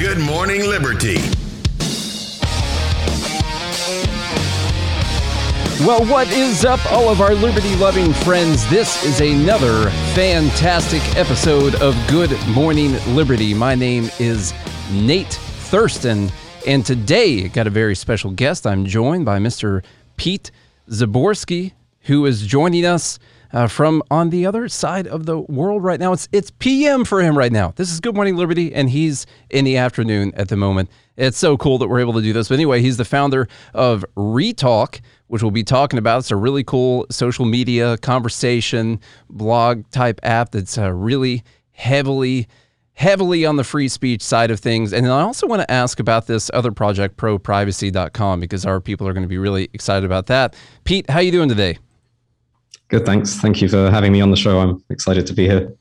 Good, Morning Liberty. Well, what is up, all of our liberty loving friends? This is another fantastic episode of Good Morning Liberty. My name is Nate Thurston, and today got a very special guest. I'm joined by Mr. Pete Zaborszky, who is joining us uh, from on the other side of the world right now. It's it's PM for him right now. This is Good Morning Liberty, and he's in the afternoon at the moment. It's so cool that we're able to do this. But anyway, he's the founder of Retalk, which we'll be talking about. It's a really cool social media conversation blog type app that's uh, really heavily heavily on the free speech side of things. And I also want to ask about this other project, proprivacy.com, because our people are going to be really excited about that. Pete, how you doing today? Good, thanks. Thank you for having me on the show. I'm excited to be here.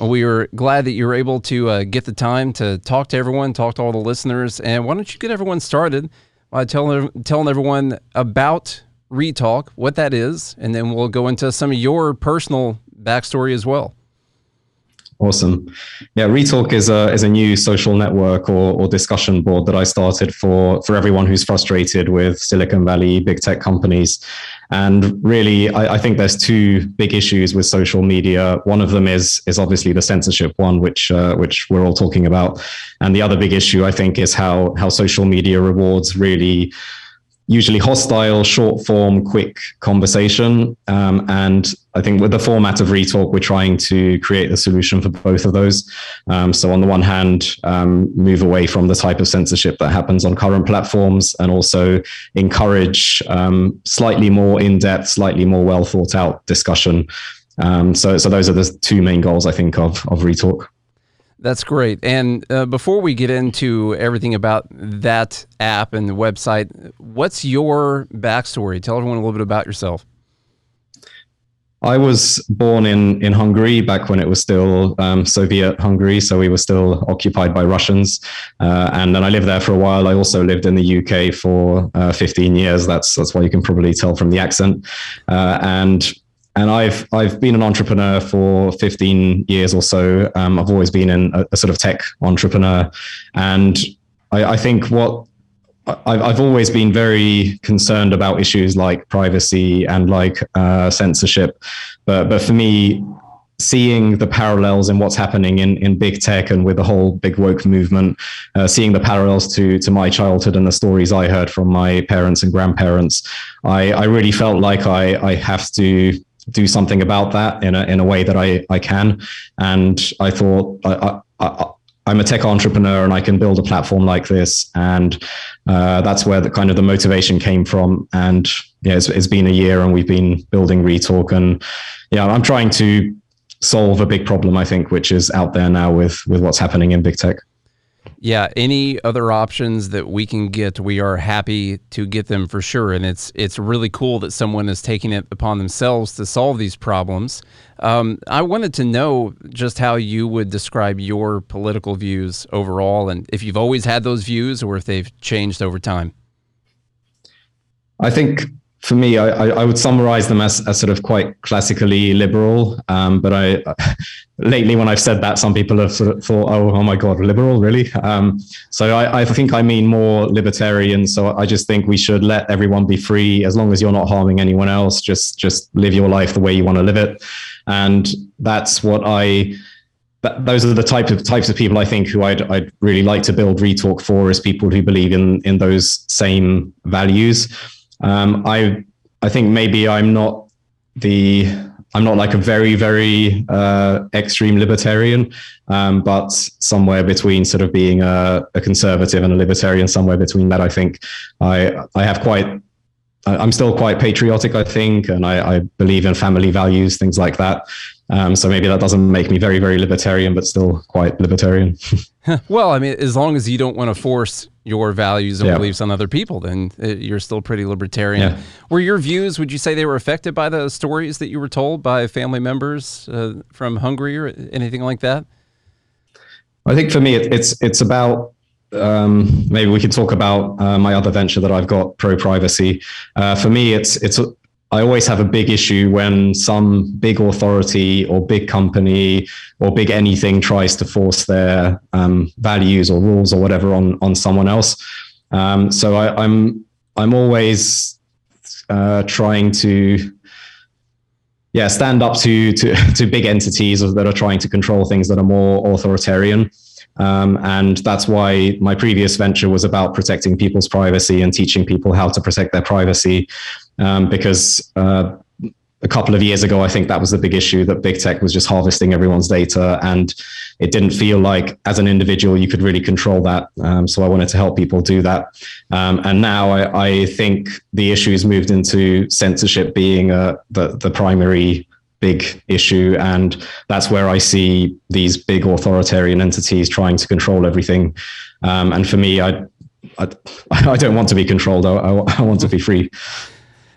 We are glad that you were able to uh, get the time to talk to everyone, talk to all the listeners. And why don't you get everyone started by telling, telling everyone about Retalk, what that is, and then we'll go into some of your personal backstory as well. Awesome. Yeah, Retalk is a is a new social network or, or discussion board that I started for for everyone who's frustrated with Silicon Valley big tech companies. And really, I, I, think there's two big issues with social media. One of them is is obviously the censorship one, which uh, which we're all talking about, and the other big issue I think is how how social media rewards really usually hostile, short form, quick conversation. Um, and I think with the format of Retalk, we're trying to create a solution for both of those. Um, so, on the one hand, um, move away from the type of censorship that happens on current platforms and also encourage um, slightly more in depth, slightly more well thought out discussion. Um, so, so, those are the two main goals, I think, of, of Retalk. That's great. And uh, before we get into everything about that app and the website, what's your backstory? Tell everyone a little bit about yourself. I was born in in Hungary back when it was still um, Soviet Hungary, so we were still occupied by Russians. Uh, and then I lived there for a while. I also lived in the UK for uh, 15 years. That's that's why you can probably tell from the accent. Uh, and and I've I've been an entrepreneur for 15 years or so. Um, I've always been in a, a, sort of tech entrepreneur, and I, I think what I've, I've always been very concerned about issues like privacy and like uh, censorship, but but for me, seeing the parallels in what's happening in, in big tech and with the whole big woke movement, uh, seeing the parallels to to my childhood and the stories I heard from my parents and grandparents, I, I really felt like I, I have to do something about that in a in a way that I I can. And I thought I, I, I'm a tech entrepreneur and I can build a platform like this. And uh, that's where the kind of the motivation came from. And yeah, it's, it's been a year and we've been building Retalk. And yeah, I'm trying to solve a big problem, I think, which is out there now with with what's happening in big tech. Yeah, any other options that we can get, we are happy to get them for sure. And it's it's really cool that someone is taking it upon themselves to solve these problems. Um, I wanted to know just how you would describe your political views overall, and if you've always had those views or if they've changed over time. I think for me, I, I, would summarize them as, as sort of quite classically liberal. Um, but I lately, when I've said that, some people have sort of thought, "Oh, oh my God, liberal, really?" Um, so I, I, think I mean more libertarian. So I just think we should let everyone be free as long as you're not harming anyone else. Just just live your life the way you want to live it, and that's what I. Those are the type of types of people I think who I'd, I'd really like to build Retalk for, is people who believe in in those same values. Um, I I think maybe I'm not the I'm not like a very very uh, extreme libertarian, um, but somewhere between sort of being a, a, conservative and a libertarian, somewhere between that. I think I I have quite I'm still quite patriotic, I think, and I, I believe in family values, things like that. Um, so maybe that doesn't make me very, very libertarian, but still quite libertarian. well, I mean, as long as you don't want to force your values and yeah. beliefs on other people, then uh, you're still pretty libertarian. Yeah. Were your views, would you say they were affected by the stories that you were told by family members uh, from Hungary or anything like that? I think for me, it, it's it's about um, maybe we could talk about uh, my other venture that I've got, pro privacy. Uh, for me, it's it's I always have a big issue when some big authority or big company or big anything tries to force their um, values or rules or whatever on on someone else. Um, so I, am I'm, I'm always uh, trying to yeah stand up to to to big entities that are trying to control things that are more authoritarian. Um, and that's why my previous venture was about protecting people's privacy and teaching people how to protect their privacy. Um, because uh, a couple of years ago, I think that was the big issue that big tech was just harvesting everyone's data. And it didn't feel like, as an individual, you could really control that. Um, so I wanted to help people do that. Um, and now I, I, think the issue has moved into censorship being uh, the, the primary big issue. And that's where I see these big authoritarian entities trying to control everything. Um, and for me, I, I, I, don't want to be controlled. I, I, want to be free.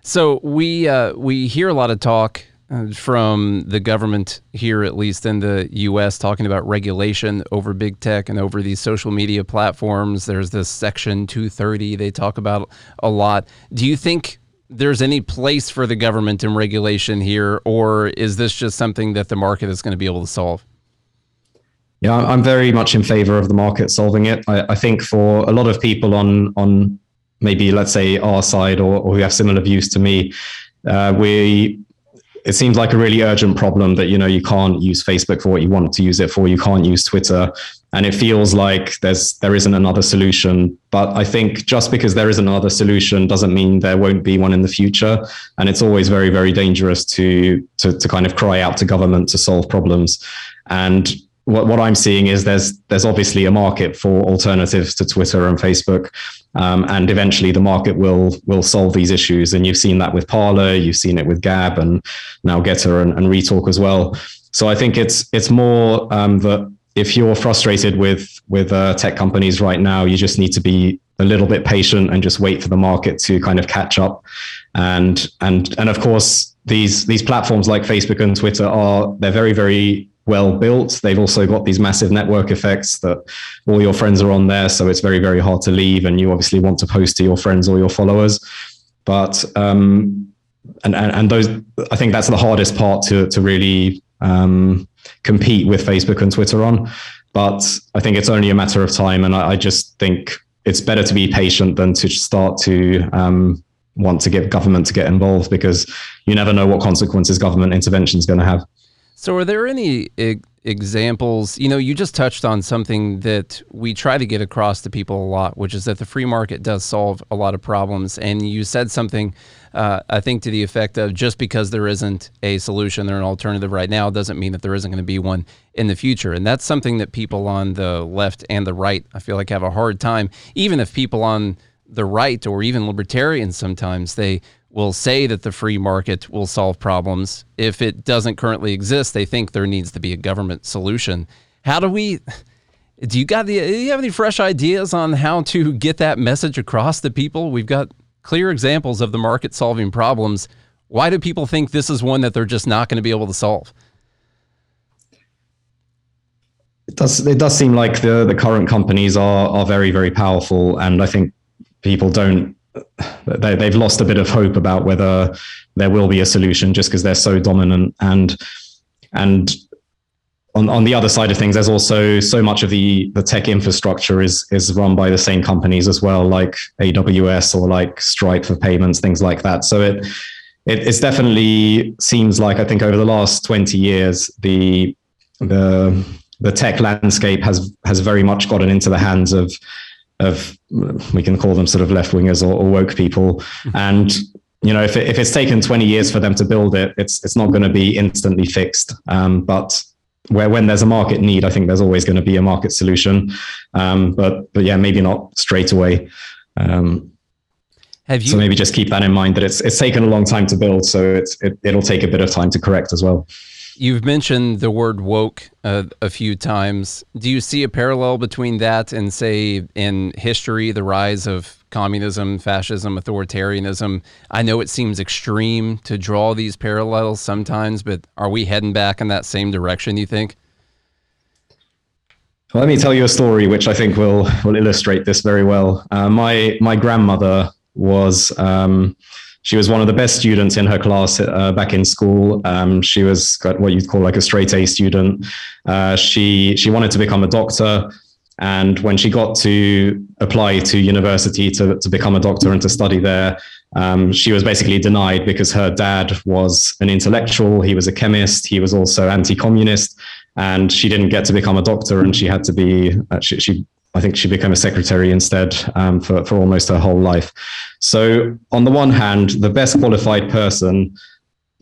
So we uh, we hear a lot of talk uh, from the government here, at least in the U.S., talking about regulation over big tech and over these social media platforms. There's this Section 230 they talk about a lot. Do you think there's any place for the government in regulation here, or is this just something that the market is going to be able to solve? Yeah, I'm very much in favor of the market solving it. I, I think for a lot of people on on maybe let's say our side or, or who have similar views to me, uh, we it seems like a really urgent problem that you know you can't use Facebook for what you want to use it for. You can't use Twitter, and it feels like there's there isn't another solution. But I think just because there is another solution doesn't mean there won't be one in the future. And it's always very very dangerous to to to kind of cry out to government to solve problems. And what, what I'm seeing is there's there's obviously a market for alternatives to Twitter and Facebook, um, and eventually the market will will solve these issues. And you've seen that with Parler, you've seen it with Gab, and now Gettr and, and Retalk as well. So I think it's it's more um, that if you're frustrated with with uh, tech companies right now, you just need to be a little bit patient and just wait for the market to kind of catch up. And and and of course these these platforms like Facebook and Twitter are they're very very well built. They've also got these massive network effects that all your friends are on there. So it's very, very hard to leave. And you obviously want to post to your friends or your followers. But, um, and, and, and those, I think that's the hardest part to, to really um, compete with Facebook and Twitter on. But I think it's only a matter of time. And I, I just think it's better to be patient than to start to um, want to get government to get involved because you never know what consequences government intervention is going to have. So, are there any e- examples? You know, you just touched on something that we try to get across to people a lot, which is that the free market does solve a lot of problems. And you said something, uh, I think, to the effect of just because there isn't a solution or an alternative right now doesn't mean that there isn't going to be one in the future. And that's something that people on the left and the right, I feel like, have a hard time, even if people on the right or even libertarians sometimes they will say that the free market will solve problems. If it doesn't currently exist, they think there needs to be a government solution. How do we? Do you got the? Do you have any fresh ideas on how to get that message across to people? We've got clear examples of the market solving problems. Why do people think this is one that they're just not going to be able to solve? It does. It does seem like the the current companies are are very very powerful, and I think people don't they, they've lost a bit of hope about whether there will be a solution just because they're so dominant and and on, on the other side of things, there's also so much of the, the tech infrastructure is is run by the same companies as well, like AWS or like Stripe for payments, things like that. So it it it's definitely seems like I think over the last 20 years, the the the tech landscape has has very much gotten into the hands of of we can call them sort of left wingers or, or, woke people, mm-hmm. and you know if it, if it's taken 20 years for them to build it, it's it's not going to be instantly fixed. Um, but where when there's a market need, I think there's always going to be a market solution. Um, but but yeah, maybe not straight away. Um, Have you, so maybe just keep that in mind that it's it's taken a long time to build, so it's it, it'll take a bit of time to correct as well. You've mentioned the word woke uh, a few times. Do you see a parallel between that and, say, in history, the rise of communism, fascism, authoritarianism? I know it seems extreme to draw these parallels sometimes, but are we heading back in that same direction, you think? Well, let me tell you a story which I think will will illustrate this very well. Uh, my my grandmother was um, she was one of the best students in her class uh, back in school. Um, she was what you'd call like a straight A student. Uh, she she wanted to become a doctor, and when she got to apply to university to to become a doctor and to study there, um, she was basically denied because her dad was an intellectual. He was a chemist. He was also anti-communist, and she didn't get to become a doctor. And she had to be. Uh, she, she I think she became a secretary instead um, for, for almost her whole life. So, on the one hand, the best qualified person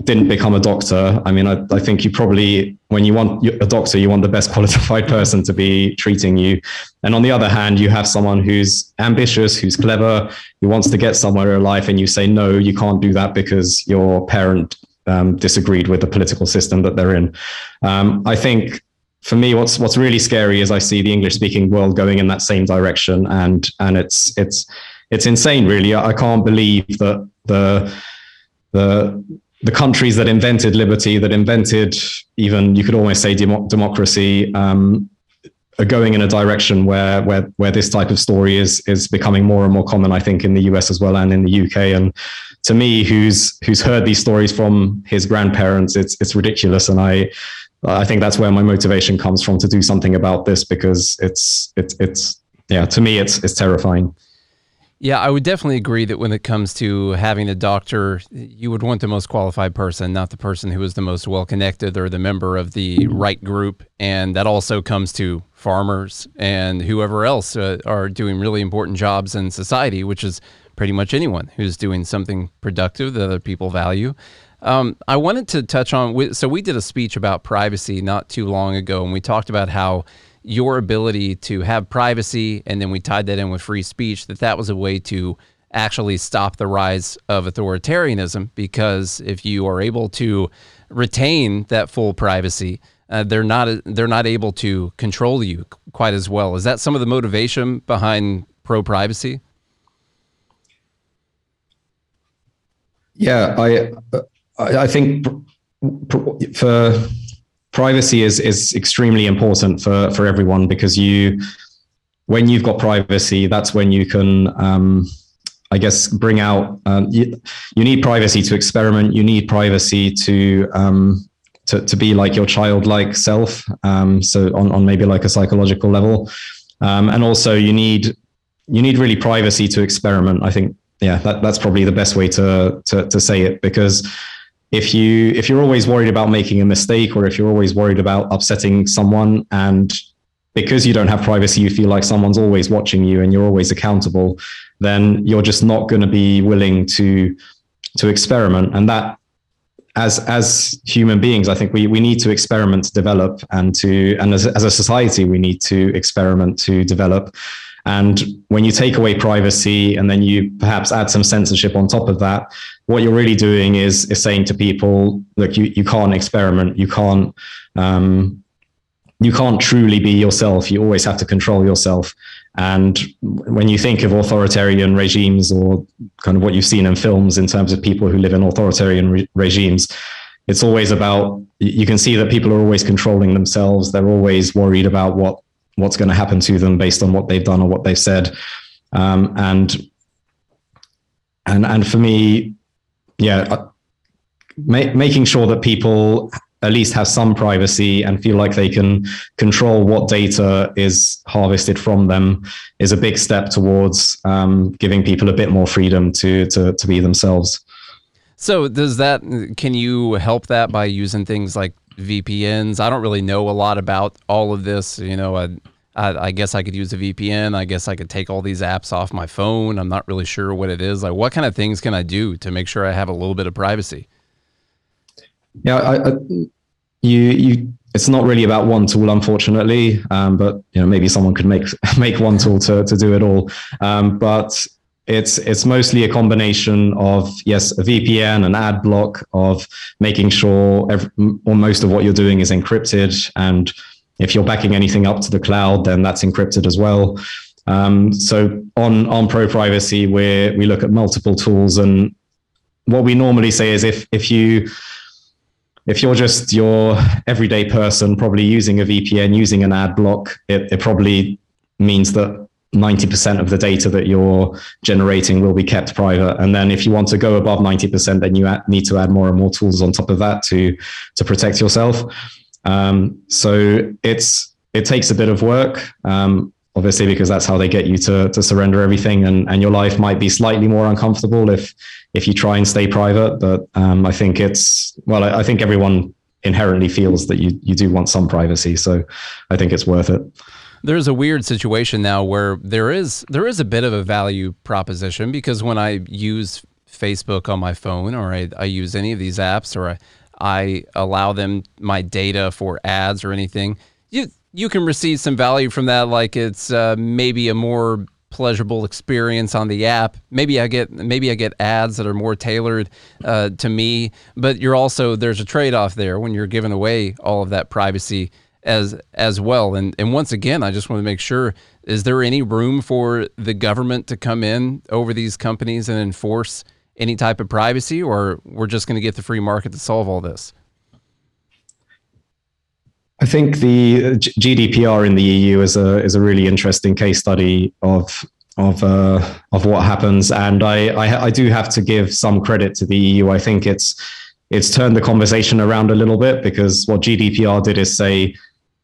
didn't become a doctor. I mean, I, I think you probably, when you want a doctor, you want the best qualified person to be treating you. And on the other hand, you have someone who's ambitious, who's clever, who wants to get somewhere in life, and you say, no, you can't do that because your parent um, disagreed with the political system that they're in. Um, I think for me, what's what's really scary is I see the English speaking world going in that same direction, and and it's it's it's insane, really. I can't believe that the the the countries that invented liberty, that invented even you could almost say demo- democracy, um, are going in a direction where where where this type of story is is becoming more and more common. I think in the US as well and in the UK. And to me, who's who's heard these stories from his grandparents, it's it's ridiculous, and I I think that's where my motivation comes from to do something about this because it's it's it's yeah to me it's it's terrifying. Yeah, I would definitely agree that when it comes to having a doctor, you would want the most qualified person, not the person who is the most well connected or the member of the right group. And that also comes to farmers and whoever else uh, are doing really important jobs in society, which is pretty much anyone who's doing something productive that other people value. Um, I wanted to touch on. So we did a speech about privacy not too long ago, and we talked about how your ability to have privacy, and then we tied that in with free speech. That that was a way to actually stop the rise of authoritarianism because if you are able to retain that full privacy, uh, they're not they're not able to control you quite as well. Is that some of the motivation behind pro privacy? Yeah, I I, think for privacy is is extremely important for for everyone because you when you've got privacy that's when you can um, i guess bring out um, you, you, need privacy to experiment. You need privacy to um, to, to be like your childlike self um, so on, on maybe like a psychological level. Um, and also you need you need really privacy to experiment i think. Yeah that, that's probably the best way to to, to say it because if you if you're always worried about making a mistake or if you're always worried about upsetting someone and because you don't have privacy you feel like someone's always watching you and you're always accountable then you're just not going to be willing to to experiment. And that as as human beings i think we we need to experiment to develop and to and as, as a society we need to experiment to develop and when you take away privacy and then you perhaps add some censorship on top of that, what you're really doing is is saying to people, look, you, you can't experiment, you can't um, you can't truly be yourself. You always have to control yourself. And when you think of authoritarian regimes or kind of what you've seen in films in terms of people who live in authoritarian re- regimes, it's always about you can see that people are always controlling themselves. They're always worried about what what's going to happen to them based on what they've done or what they've said. Um, and and and for me, yeah, uh, ma- making sure that people at least have some privacy and feel like they can control what data is harvested from them is a big step towards um, giving people a bit more freedom to to to be themselves. So does that can you help that by using things like VPNs. I don't really know a lot about all of this. You know, I, I, I, guess I could use a VPN. I guess I could take all these apps off my phone. I'm not really sure what it is. Like, what kind of things can I do to make sure I have a little bit of privacy? Yeah, I, I, you you. It's not really about one tool, unfortunately. Um, but you know, maybe someone could make make one tool to to do it all. Um, but it's it's mostly a combination of yes a VPN, an ad block of making sure every, or most of what you're doing is encrypted, and if you're backing anything up to the cloud, then that's encrypted as well. Um, so on on pro privacy, we we look at multiple tools, and what we normally say is if if you if you're just your everyday person, probably using a VPN, using an ad block, it, it probably means that 90% of the data that you're generating will be kept private. And then if you want to go above 90%, then you need to add more and more tools on top of that to, to protect yourself. Um, so it's, it takes a bit of work. Um, obviously because that's how they get you to, to surrender everything and, and your life might be slightly more uncomfortable if if you try and stay private. But um, I think it's well, I, I, think everyone inherently feels that you you do want some privacy. So I think it's worth it. There's a weird situation now where there is there is a bit of a value proposition because when I use Facebook on my phone or I, I use any of these apps or I, I allow them my data for ads or anything, you you can receive some value from that, like it's uh, maybe a more pleasurable experience on the app. Maybe I get maybe I get ads that are more tailored uh, to me, but you're also there's a trade off there when you're giving away all of that privacy as as well. And and once again, I just want to make sure: is there any room for the government to come in over these companies and enforce any type of privacy, or we're just going to get the free market to solve all this? I think the GDPR in the EU is a is a really interesting case study of of uh, of what happens, and I, I, I do have to give some credit to the EU. I think it's it's turned the conversation around a little bit because what GDPR did is say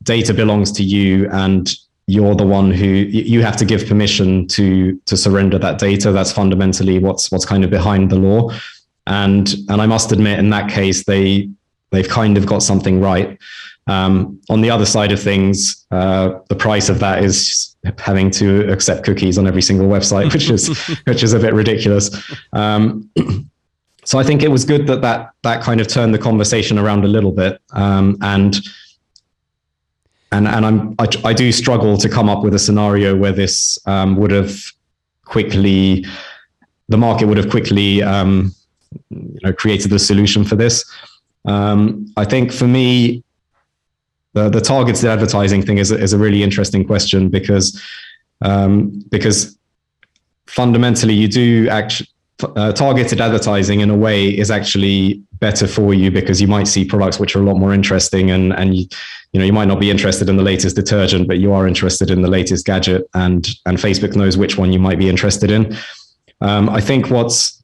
data belongs to you, and you're the one who you have to give permission to to surrender that data. That's fundamentally what's what's kind of behind the law, and and I must admit in that case they they've kind of got something right. Um, on the other side of things, uh, the price of that is having to accept cookies on every single website, which is which is a bit ridiculous. Um, so I think it was good that that that kind of turned the conversation around a little bit, um, and and and I'm I, I, do struggle to come up with a scenario where this um, would have quickly the market would have quickly um, you know created the solution for this. Um, I think for me, the, the targeted advertising thing is, is a really interesting question because um, because fundamentally you do actually uh, targeted advertising in a way is actually better for you because you might see products which are a lot more interesting and and you, you know you might not be interested in the latest detergent but you are interested in the latest gadget and and Facebook knows which one you might be interested in. Um, I think what's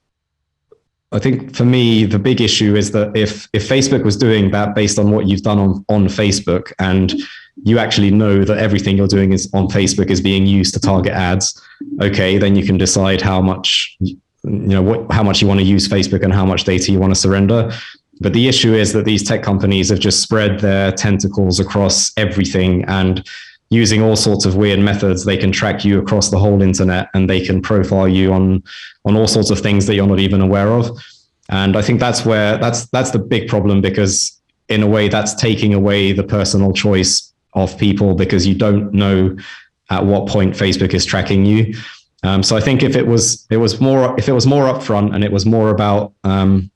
I think for me, the big issue is that if if Facebook was doing that based on what you've done on, on Facebook and you actually know that everything you're doing is on Facebook is being used to target ads, okay, then you can decide how much you know what how much you want to use Facebook and how much data you want to surrender. But the issue is that these tech companies have just spread their tentacles across everything and using all sorts of weird methods, they can track you across the whole internet and they can profile you on on all sorts of things that you're not even aware of. And I think that's where that's that's the big problem because in a way that's taking away the personal choice of people because you don't know at what point Facebook is tracking you. Um, so I think if it was it was more if it was more upfront and it was more about um,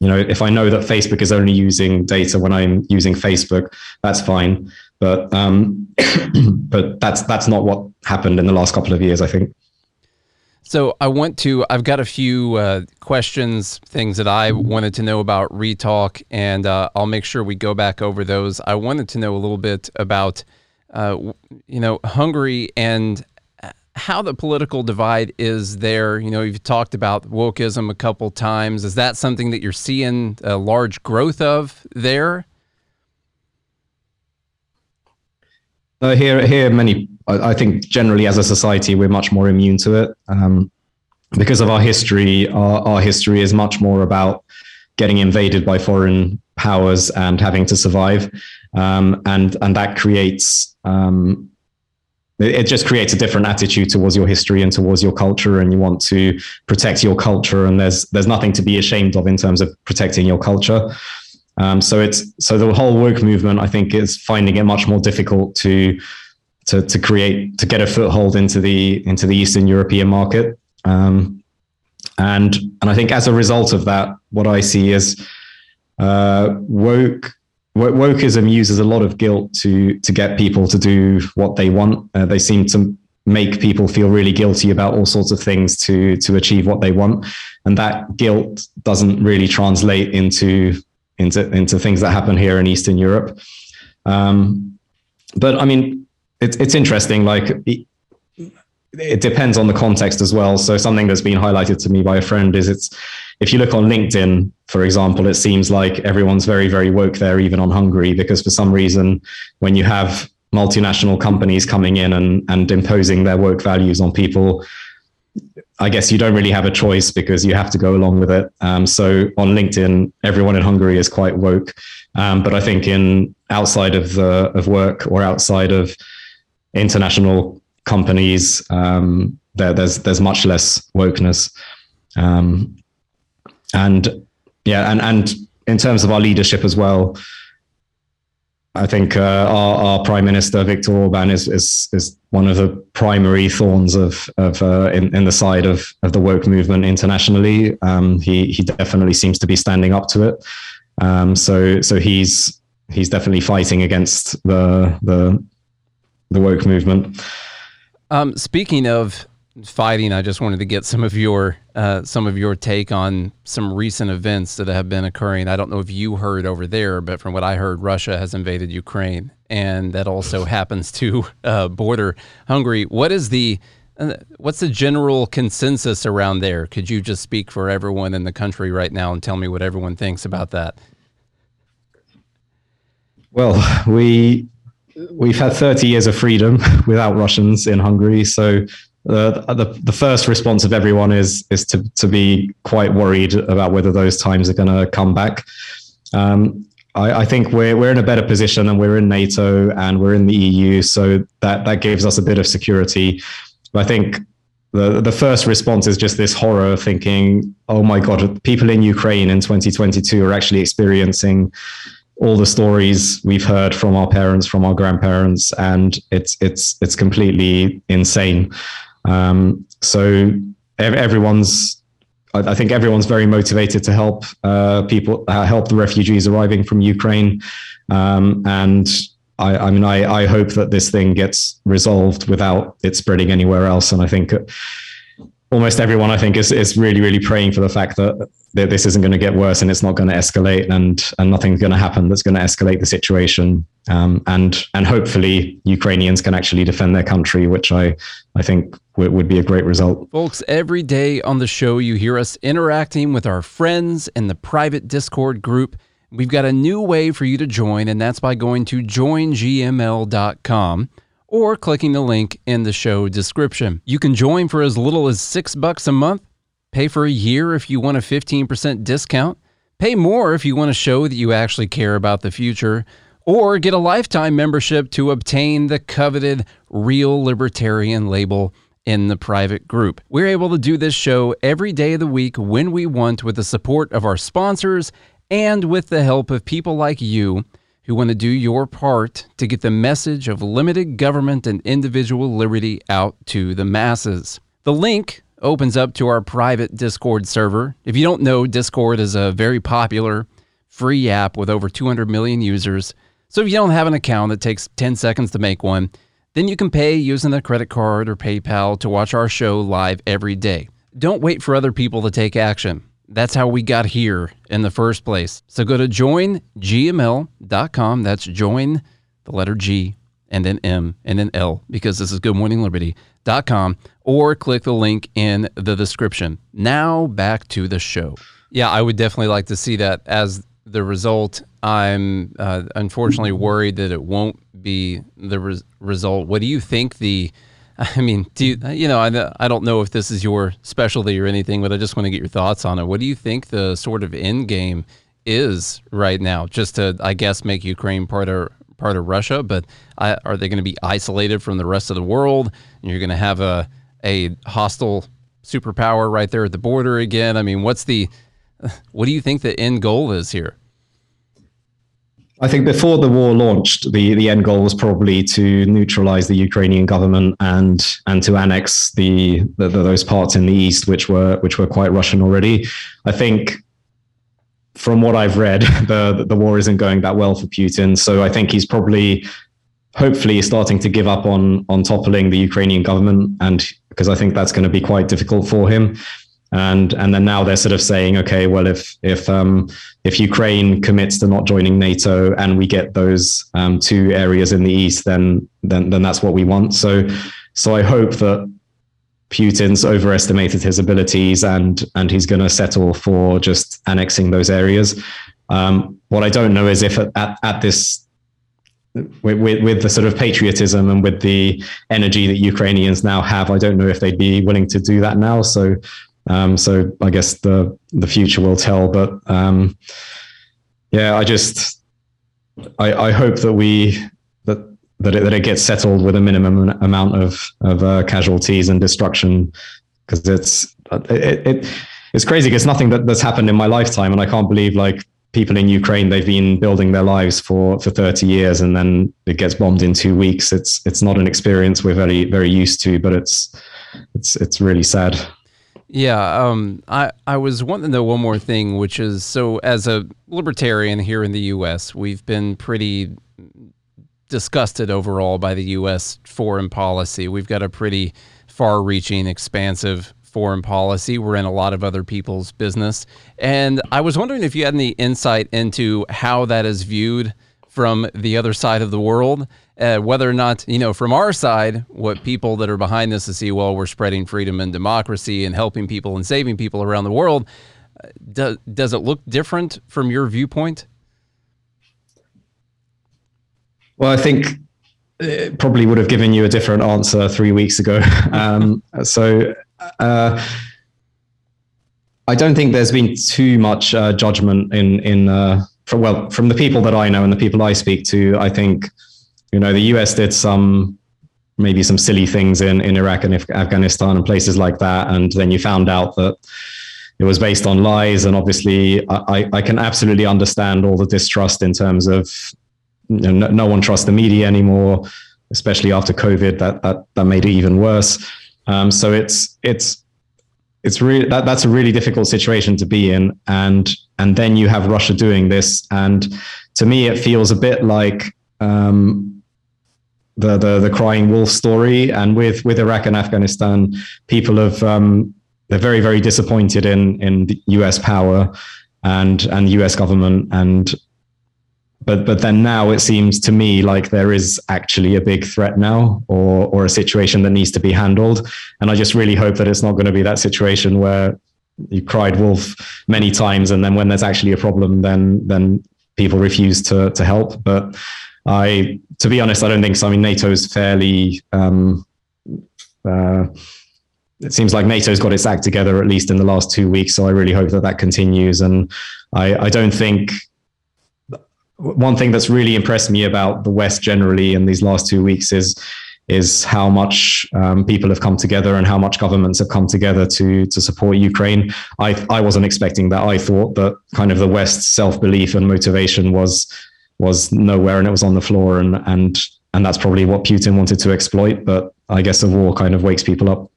you know if I know that Facebook is only using data when I'm using Facebook, that's fine. But um, but that's that's not what happened in the last couple of years. I think. So I want to. I've got a few uh, questions, things that I wanted to know about Retalk, and uh, I'll make sure we go back over those. I wanted to know a little bit about, uh, you know, Hungary and how the political divide is there. You know, you've talked about wokeism a couple times. Is that something that you're seeing a large growth of there? Here, here, many. I, I, think generally, as a society, we're much more immune to it um, because of our history. Our, our history is much more about getting invaded by foreign powers and having to survive, um, and and that creates. Um, it, just creates a different attitude towards your history and towards your culture, and you want to protect your culture. And there's there's nothing to be ashamed of in terms of protecting your culture. Um, so it's so the whole woke movement, I think, is finding it much more difficult to to to create to get a foothold into the into the Eastern European market. Um, and and I think as a result of that, what I see is uh, woke wokeism uses a lot of guilt to to get people to do what they want. Uh, they seem to make people feel really guilty about all sorts of things to to achieve what they want, and that guilt doesn't really translate into into into things that happen here in Eastern Europe. Um, but I mean, it's it's interesting. Like it, depends on the context as well. So something that's been highlighted to me by a friend is it's if you look on LinkedIn, for example, it seems like everyone's very very woke there, even on Hungary, because for some reason, when you have multinational companies coming in and and imposing their woke values on people. I guess you don't really have a choice because you have to go along with it. Um, so on LinkedIn, everyone in Hungary is quite woke, um, but I think in outside of the of work or outside of international companies, um, there, there's there's much less wokeness, um, and yeah, and and in terms of our leadership as well, I think uh, our, our, prime minister Viktor Orban is is is one of the primary thorns of of uh, in, in the side of of the woke movement internationally. Um, he he definitely seems to be standing up to it. Um, so so he's he's definitely fighting against the the the woke movement. Um, speaking of fighting, I just wanted to get some of your uh, some of your take on some recent events that have been occurring. I don't know if you heard over there, but from what I heard, Russia has invaded Ukraine, and that also happens to uh, border Hungary. What is the uh, what's the general consensus around there? Could you just speak for everyone in the country right now and tell me what everyone thinks about that? Well, we we've had 30 years of freedom without Russians in Hungary, so the, the, the first response of everyone is is to to be quite worried about whether those times are going to come back. Um, I, I, think we're we're in a better position, and we're in NATO, and we're in the EU, so that that gives us a bit of security. But I think the the first response is just this horror, thinking, "Oh my God, people in Ukraine in 2022 are actually experiencing." All the stories we've heard from our parents, from our grandparents, and it's it's it's completely insane. Um, so everyone's, I think everyone's very motivated to help uh, people, uh, help the refugees arriving from Ukraine. Um, and I, I mean, I, I, hope that this thing gets resolved without it spreading anywhere else. And I think almost everyone, I think, is, is really, really praying for the fact that, that this isn't going to get worse and it's not going to escalate and, and nothing's going to happen that's going to escalate the situation. Um, and, and hopefully Ukrainians can actually defend their country, which I, I think w- would be a great result. Folks, every day on the show, you hear us interacting with our friends in the private Discord group. We've got a new way for you to join, and that's by going to joingml.com or clicking the link in the show description. You can join for as little as six bucks a month, pay for a year if you want a 15% discount, pay more if you want to show that you actually care about the future, or get a lifetime membership to obtain the coveted Real Libertarian label in the private group. We're able to do this show every day of the week when we want with the support of our sponsors and with the help of people like you who want to do your part to get the message of limited government and individual liberty out to the masses. The link opens up to our private Discord server. If you don't know, Discord is a very popular free app with over 200 million users. So if you don't have an account that takes 10 seconds to make one, then you can pay using a credit card or PayPal to watch our show live every day. Don't wait for other people to take action. That's how we got here in the first place. So go to joingml.com. That's join the letter G and then M and then L because this is Good Morning Liberty.com or click the link in the description. Now back to the show. Yeah, I would definitely like to see that as the result. I'm uh, unfortunately worried that it won't be the res- result. What do you think the I mean, do you, you know, I, I don't know if this is your specialty or anything, but I just want to get your thoughts on it. What do you think the sort of end game is right now? Just to, I guess, make Ukraine part of part of Russia, but are they going to be isolated from the rest of the world? And you're going to have a a hostile superpower right there at the border again. I mean, what's the what do you think the end goal is here? I think before the war launched, the, the end goal was probably to neutralize the Ukrainian government and and to annex the, the, the, those parts in the east which were which were quite Russian already. I think from what I've read, the the war isn't going that well for Putin. So I think he's probably hopefully starting to give up on on toppling the Ukrainian government and because I think that's going to be quite difficult for him and and then now they're sort of saying okay well if if um, if Ukraine commits to not joining NATO and we get those um, two areas in the east then then then that's what we want so so I hope that Putin's overestimated his abilities and and he's going to settle for just annexing those areas um, what I don't know is if at, at, at this with, with, with, the sort of patriotism and with the energy that Ukrainians now have, I don't know if they'd be willing to do that now. So um, so I guess the the future will tell. But um, yeah, I just I, I hope that we that it, that it gets settled with a minimum amount of of uh, casualties and destruction because it's it, it it's crazy. because nothing that, that's happened in my lifetime, and I can't believe like people in Ukraine they've been building their lives for for 30 years and then it gets bombed in 2 weeks it's it's not an experience we're very very used to but it's it's it's really sad yeah, um, I I was wanting to know one more thing, which is so as a libertarian here in the U.S., we've been pretty disgusted overall by the U.S. foreign policy. We've got a pretty far-reaching, expansive foreign policy. We're in a lot of other people's business, and I was wondering if you had any insight into how that is viewed from the other side of the world. Uh, whether or not, you know, from our side, what people that are behind this to see, well, we're spreading freedom and democracy and helping people and saving people around the world. Uh, does, does it look different from your viewpoint? Well, I think it probably would have given you a different answer three weeks ago. Um, so, uh, I don't think there's been too much uh, judgment in in uh, from well from the people that I know and the people I speak to, I think you know the US did some maybe some silly things in in Iraq and Afghanistan and places like that, and then you found out that it was based on lies. And obviously, I, I can absolutely understand all the distrust in terms of you know, no, no one trusts the media anymore, especially after COVID. That that that made it even worse. Um, so it's it's it's really that, that's a really difficult situation to be in and and then you have Russia doing this. And to me, it feels a bit like um, the, the the crying wolf story. And with with Iraq and Afghanistan, people have um, they're very very disappointed in in the U.S. power and and the U.S. government and. But, but then now it seems to me like there is actually a big threat now or or a situation that needs to be handled and i just really hope that it's not going to be that situation where you cried wolf many times, and then when there's actually a problem, then then people refuse to to help. But I, to be honest, I don't think so. I mean, NATO's fairly. Um, uh, it seems like NATO's got its act together at least in the last two weeks. So I really hope that that continues. And I, I don't think one thing that's really impressed me about the West generally in these last two weeks is is how much um, people have come together and how much governments have come together to to support Ukraine. I I wasn't expecting that. I thought that kind of the West's self belief and motivation was was nowhere and it was on the floor and and and that's probably what Putin wanted to exploit. But I guess the war kind of wakes people up.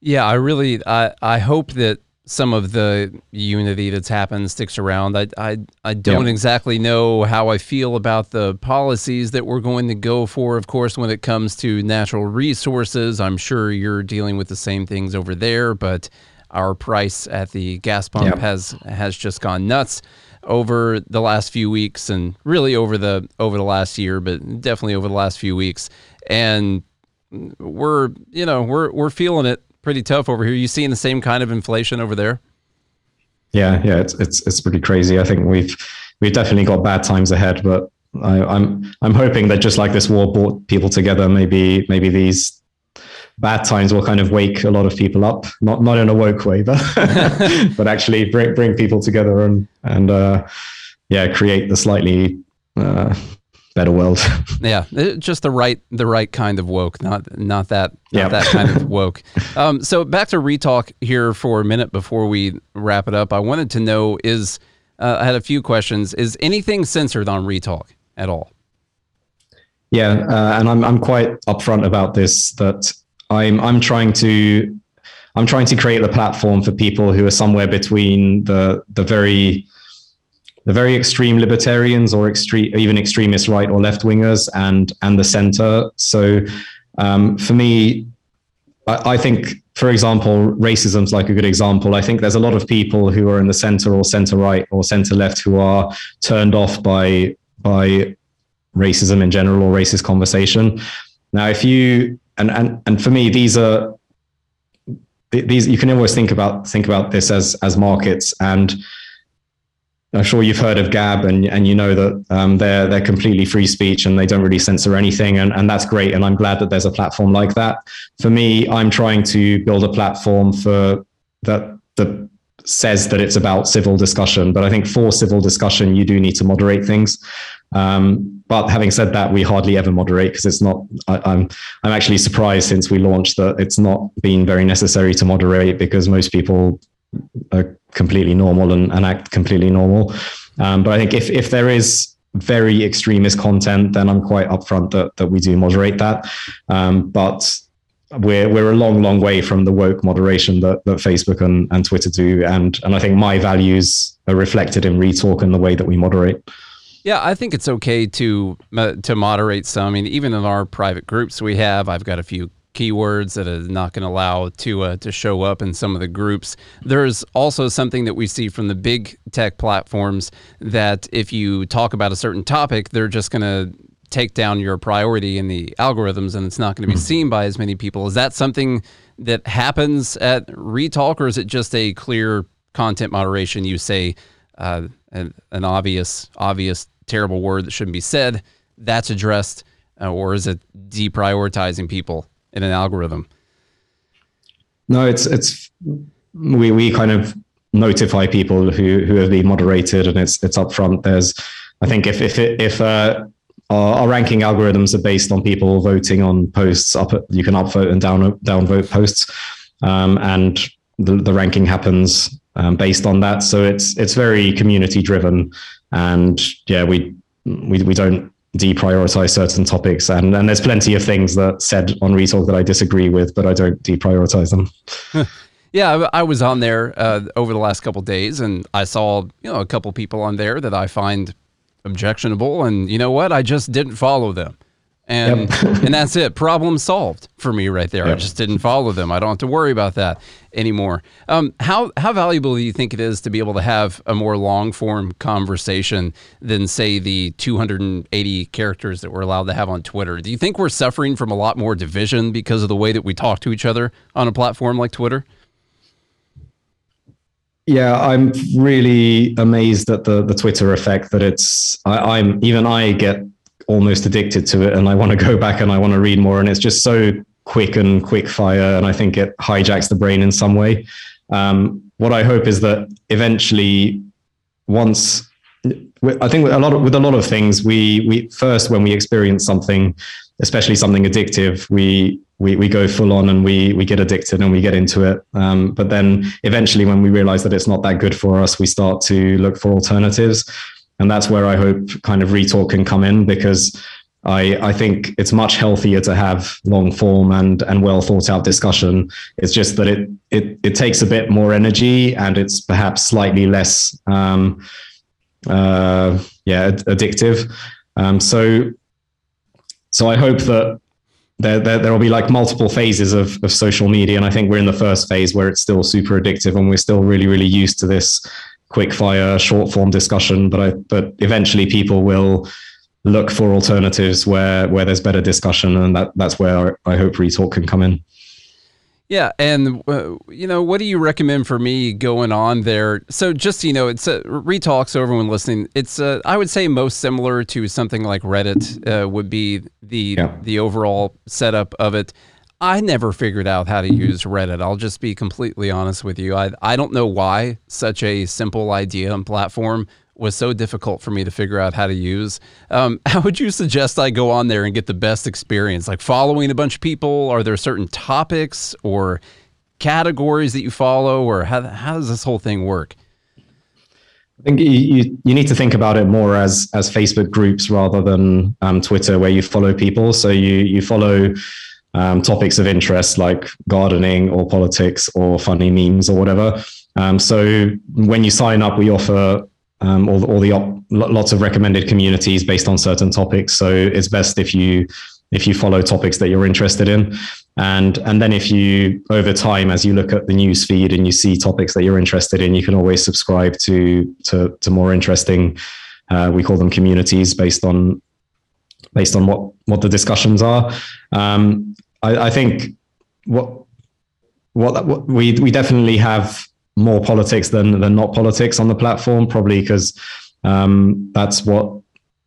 Yeah, I really I I hope that some of the unity that's happened sticks around. I I, I don't yep. exactly know how I feel about the policies that we're going to go for. Of course, when it comes to natural resources, I'm sure you're dealing with the same things over there, but our price at the gas pump yep. has has just gone nuts over the last few weeks and really over the over the last year, but definitely over the last few weeks. And we're you know we're we're feeling it pretty tough over here. You seeing the same kind of inflation over there? Yeah, yeah, it's it's it's pretty crazy. I think we've we've definitely got bad times ahead, but I, I'm, I'm hoping that just like this war brought people together, maybe maybe these bad times will kind of wake a lot of people up. Not not in a woke way, but but actually bring bring people together and and uh, yeah, create the slightly uh, better world. yeah, just the right the right kind of woke, not not that not yep. that kind of woke. Um, so back to retalk here for a minute before we wrap it up. I wanted to know is uh, I had a few questions. Is anything censored on Retalk at all? Yeah, uh, and I'm I'm quite upfront about this. That I'm I'm trying to I'm trying to create the platform for people who are somewhere between the the very the very extreme libertarians or extreme even extremist right or left wingers and and the center. So um, for me, I, I think for example, racism's like a good example. I think there's a lot of people who are in the center or center right or center left who are turned off by by racism in general or racist conversation. Now, if you and and and for me, these are these you can always think about think about this as as markets and I'm sure you've heard of Gab and, and you know that um, they're they're completely free speech and they don't really censor anything and, and that's great and I'm glad that there's a platform like that. For me, I'm trying to build a platform for that that says that it's about civil discussion, but I think for civil discussion you do need to moderate things. Um, but having said that, we hardly ever moderate because it's not. I, I'm, I'm actually surprised since we launched that it's not been very necessary to moderate because most people are completely normal and, and act completely normal. Um, but I think if if there is very extremist content, then I'm quite upfront that that we do moderate that. Um, but we're we're a long, long way from the woke moderation that, that Facebook and, and Twitter do. And and I think my values are reflected in Retalk and the way that we moderate. Yeah, I think it's okay to uh, to moderate some. I mean, even in our private groups we have, I've got a few keywords that are not going to allow to uh, to show up in some of the groups. There's also something that we see from the big tech platforms that if you talk about a certain topic, they're just going to take down your priority in the algorithms, and it's not going to be mm-hmm. seen by as many people. Is that something that happens at Retalk, or is it just a clear content moderation? You say uh, an, an obvious obvious terrible word that shouldn't be said. That's addressed, uh, or is it deprioritizing people? In an algorithm? No, it's it's we we kind of notify people who who have been moderated, and it's it's upfront. There's, I think if if it, if uh, our, our, ranking algorithms are based on people voting on posts, up you can upvote and down downvote posts, um, and the, the ranking happens um, based on that. So it's it's very community driven, and yeah, we we we don't deprioritize certain topics and, and there's plenty of things that said on Retalk that I disagree with, but I don't deprioritize them. yeah, I, was on there uh, over the last couple days and I saw, you know, a couple people on there that I find objectionable and you know what? I just didn't follow them and yep. and that's it. Problem solved for me right there. Yep. I just didn't follow them. I don't have to worry about that anymore. Um, how how valuable do you think it is to be able to have a more long form conversation than say the 280 characters that we're allowed to have on Twitter? Do you think we're suffering from a lot more division because of the way that we talk to each other on a platform like Twitter? Yeah, I'm really amazed at the the Twitter effect that it's. I, I'm even I get almost addicted to it and I want to go back and I want to read more. And it's just so quick and quick fire. And I think it hijacks the brain in some way. Um, what I hope is that eventually, once I think a lot of, with a lot of things, we we first when we experience something, especially something addictive, we we we go full on and we we get addicted and we get into it. Um, but then eventually, when we realize that it's not that good for us, we start to look for alternatives and that's where I hope kind of Retalk can come in because I, I think it's much healthier to have long form and and well thought out discussion. It's just that it it it takes a bit more energy and it's perhaps slightly less um, uh, yeah addictive. Um, so so I hope that there, there, there will be like multiple phases of, of social media. And I think we're in the first phase where it's still super addictive and we're still really, really used to this quick fire short form discussion but i but eventually people will look for alternatives where where there's better discussion and that that's where i hope retalk can come in yeah, and uh, you know, what do you recommend for me going on there? So, just you know, it's a retalk. So everyone listening, it's uh, I would say most similar to something like Reddit uh, would be the yeah. the overall setup of it. I never figured out how to use Reddit. I'll just be completely honest with you. I, I don't know why such a simple idea and platform was so difficult for me to figure out how to use. Um, how would you suggest I go on there and get the best experience? Like following a bunch of people? Are there certain topics or categories that you follow? Or how, how does this whole thing work? I think you, you, need to think about it more as as Facebook groups rather than um, Twitter, where you follow people. So you you follow um, topics of interest like gardening or politics or funny memes or whatever. Um, so when you sign up, we offer um, all, all the op- lots of recommended communities based on certain topics. So it's best if you if you follow topics that you're interested in. And, and then if you, over time, as you look at the news feed and you see topics that you're interested in, you can always subscribe to, to, to more interesting, uh, we call them communities based on, based on what, what the discussions are. Um, I, I think what, what, what we, we definitely have more politics than, than not politics on the platform, probably because um, that's what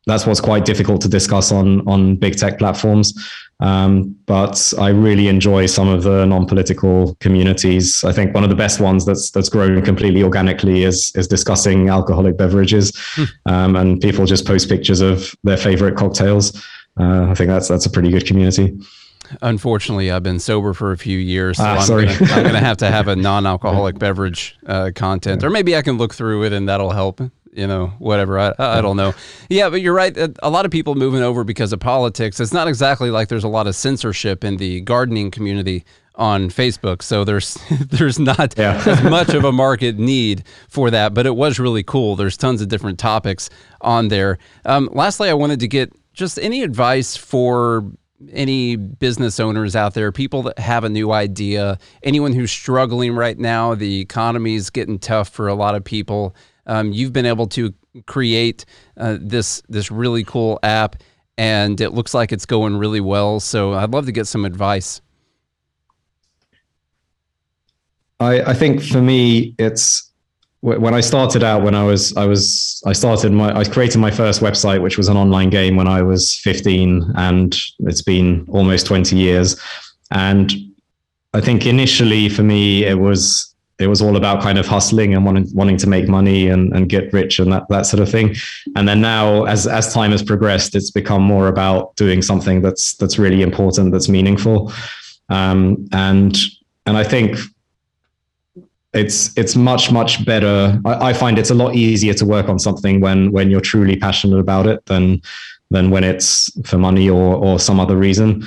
that's what's quite difficult to discuss on on big tech platforms. Um, but I really enjoy some of the non-political communities. I think one of the best ones that's that's grown completely organically is is discussing alcoholic beverages, hmm. um, and people just post pictures of their favorite cocktails. Uh, I think that's that's a pretty good community. Unfortunately, I've been sober for a few years, so ah, I'm sorry. Gonna, I'm going to have to have a non-alcoholic beverage uh, content, or maybe I can look through it and that'll help you know, whatever. I, I don't know. Yeah, but you're right. A lot of people moving over because of politics. It's not exactly like there's a lot of censorship in the gardening community on Facebook. So there's there's not yeah. as much of a market need for that. But it was really cool. There's tons of different topics on there. Um, lastly, I wanted to get just any advice for any business owners out there, people that have a new idea, anyone who's struggling right now. The economy is getting tough for a lot of people. Um, you've been able to create uh, this this really cool app, and it looks like it's going really well. So I'd love to get some advice. I, I think for me, it's when I started out, when I was, I was, I started my, I created my first website, which was an online game when I was 15, and it's been almost 20 years. And I think initially for me, it was it was all about kind of hustling and wanting wanting to make money and, and get rich and that that sort of thing. And then now, as as time has progressed, it's become more about doing something that's that's really important, that's meaningful. Um, and and I think it's it's much much better. I, I, find it's a lot easier to work on something when when you're truly passionate about it than than when it's for money or or some other reason.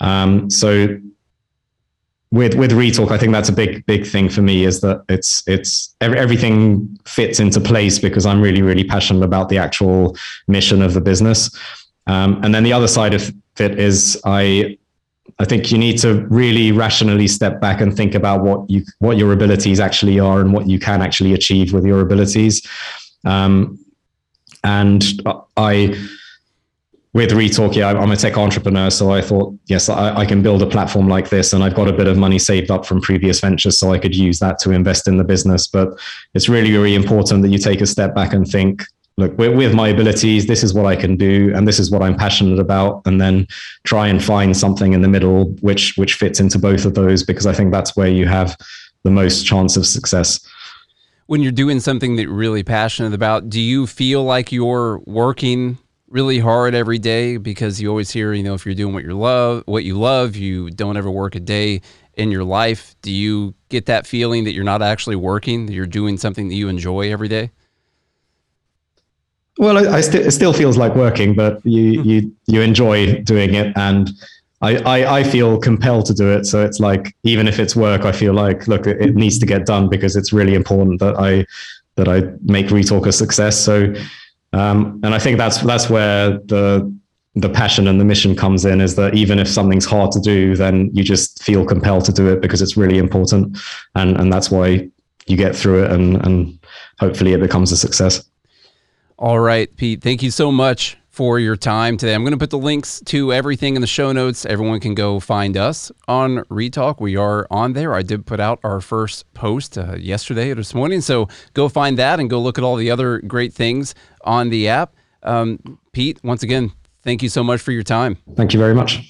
Um, so with with retalk i think that's a big big thing for me is that it's it's everything fits into place because i'm really really passionate about the actual mission of the business. Um, and then the other side of it is i i think you need to really rationally step back and think about what you what your abilities actually are and what you can actually achieve with your abilities. Um, and i with Retalk, yeah, I'm a tech entrepreneur. So I thought, yes, I, I, can build a platform like this. And I've got a bit of money saved up from previous ventures. So I could use that to invest in the business. But it's really, really important that you take a step back and think, look, with my abilities, this is what I can do. And this is what I'm passionate about. And then try and find something in the middle, which, which fits into both of those, because I think that's where you have the most chance of success when you're doing something that you're really passionate about, do you feel like you're working really hard every day because you always hear, you know, if you're doing what you love, what you love, you don't ever work a day in your life. Do you get that feeling that you're not actually working, that you're doing something that you enjoy every day? Well, I, I st- it still feels like working, but you hmm. you you enjoy doing it, and I, I, I feel compelled to do it. So it's like even if it's work, I feel like look, it, it needs to get done because it's really important that I that I make Retalk a success. So um, and I think that's that's where the the passion and the mission comes in is that even if something's hard to do, then you just feel compelled to do it because it's really important, and and that's why you get through it, and and hopefully it becomes a success. All right, Pete. Thank you so much for your time today. I'm going to put the links to everything in the show notes. Everyone can go find us on Retalk. We are on there. I did put out our first post uh, yesterday or this morning. So go find that and go look at all the other great things on the app. Um, Pete, once again, thank you so much for your time. Thank you very much.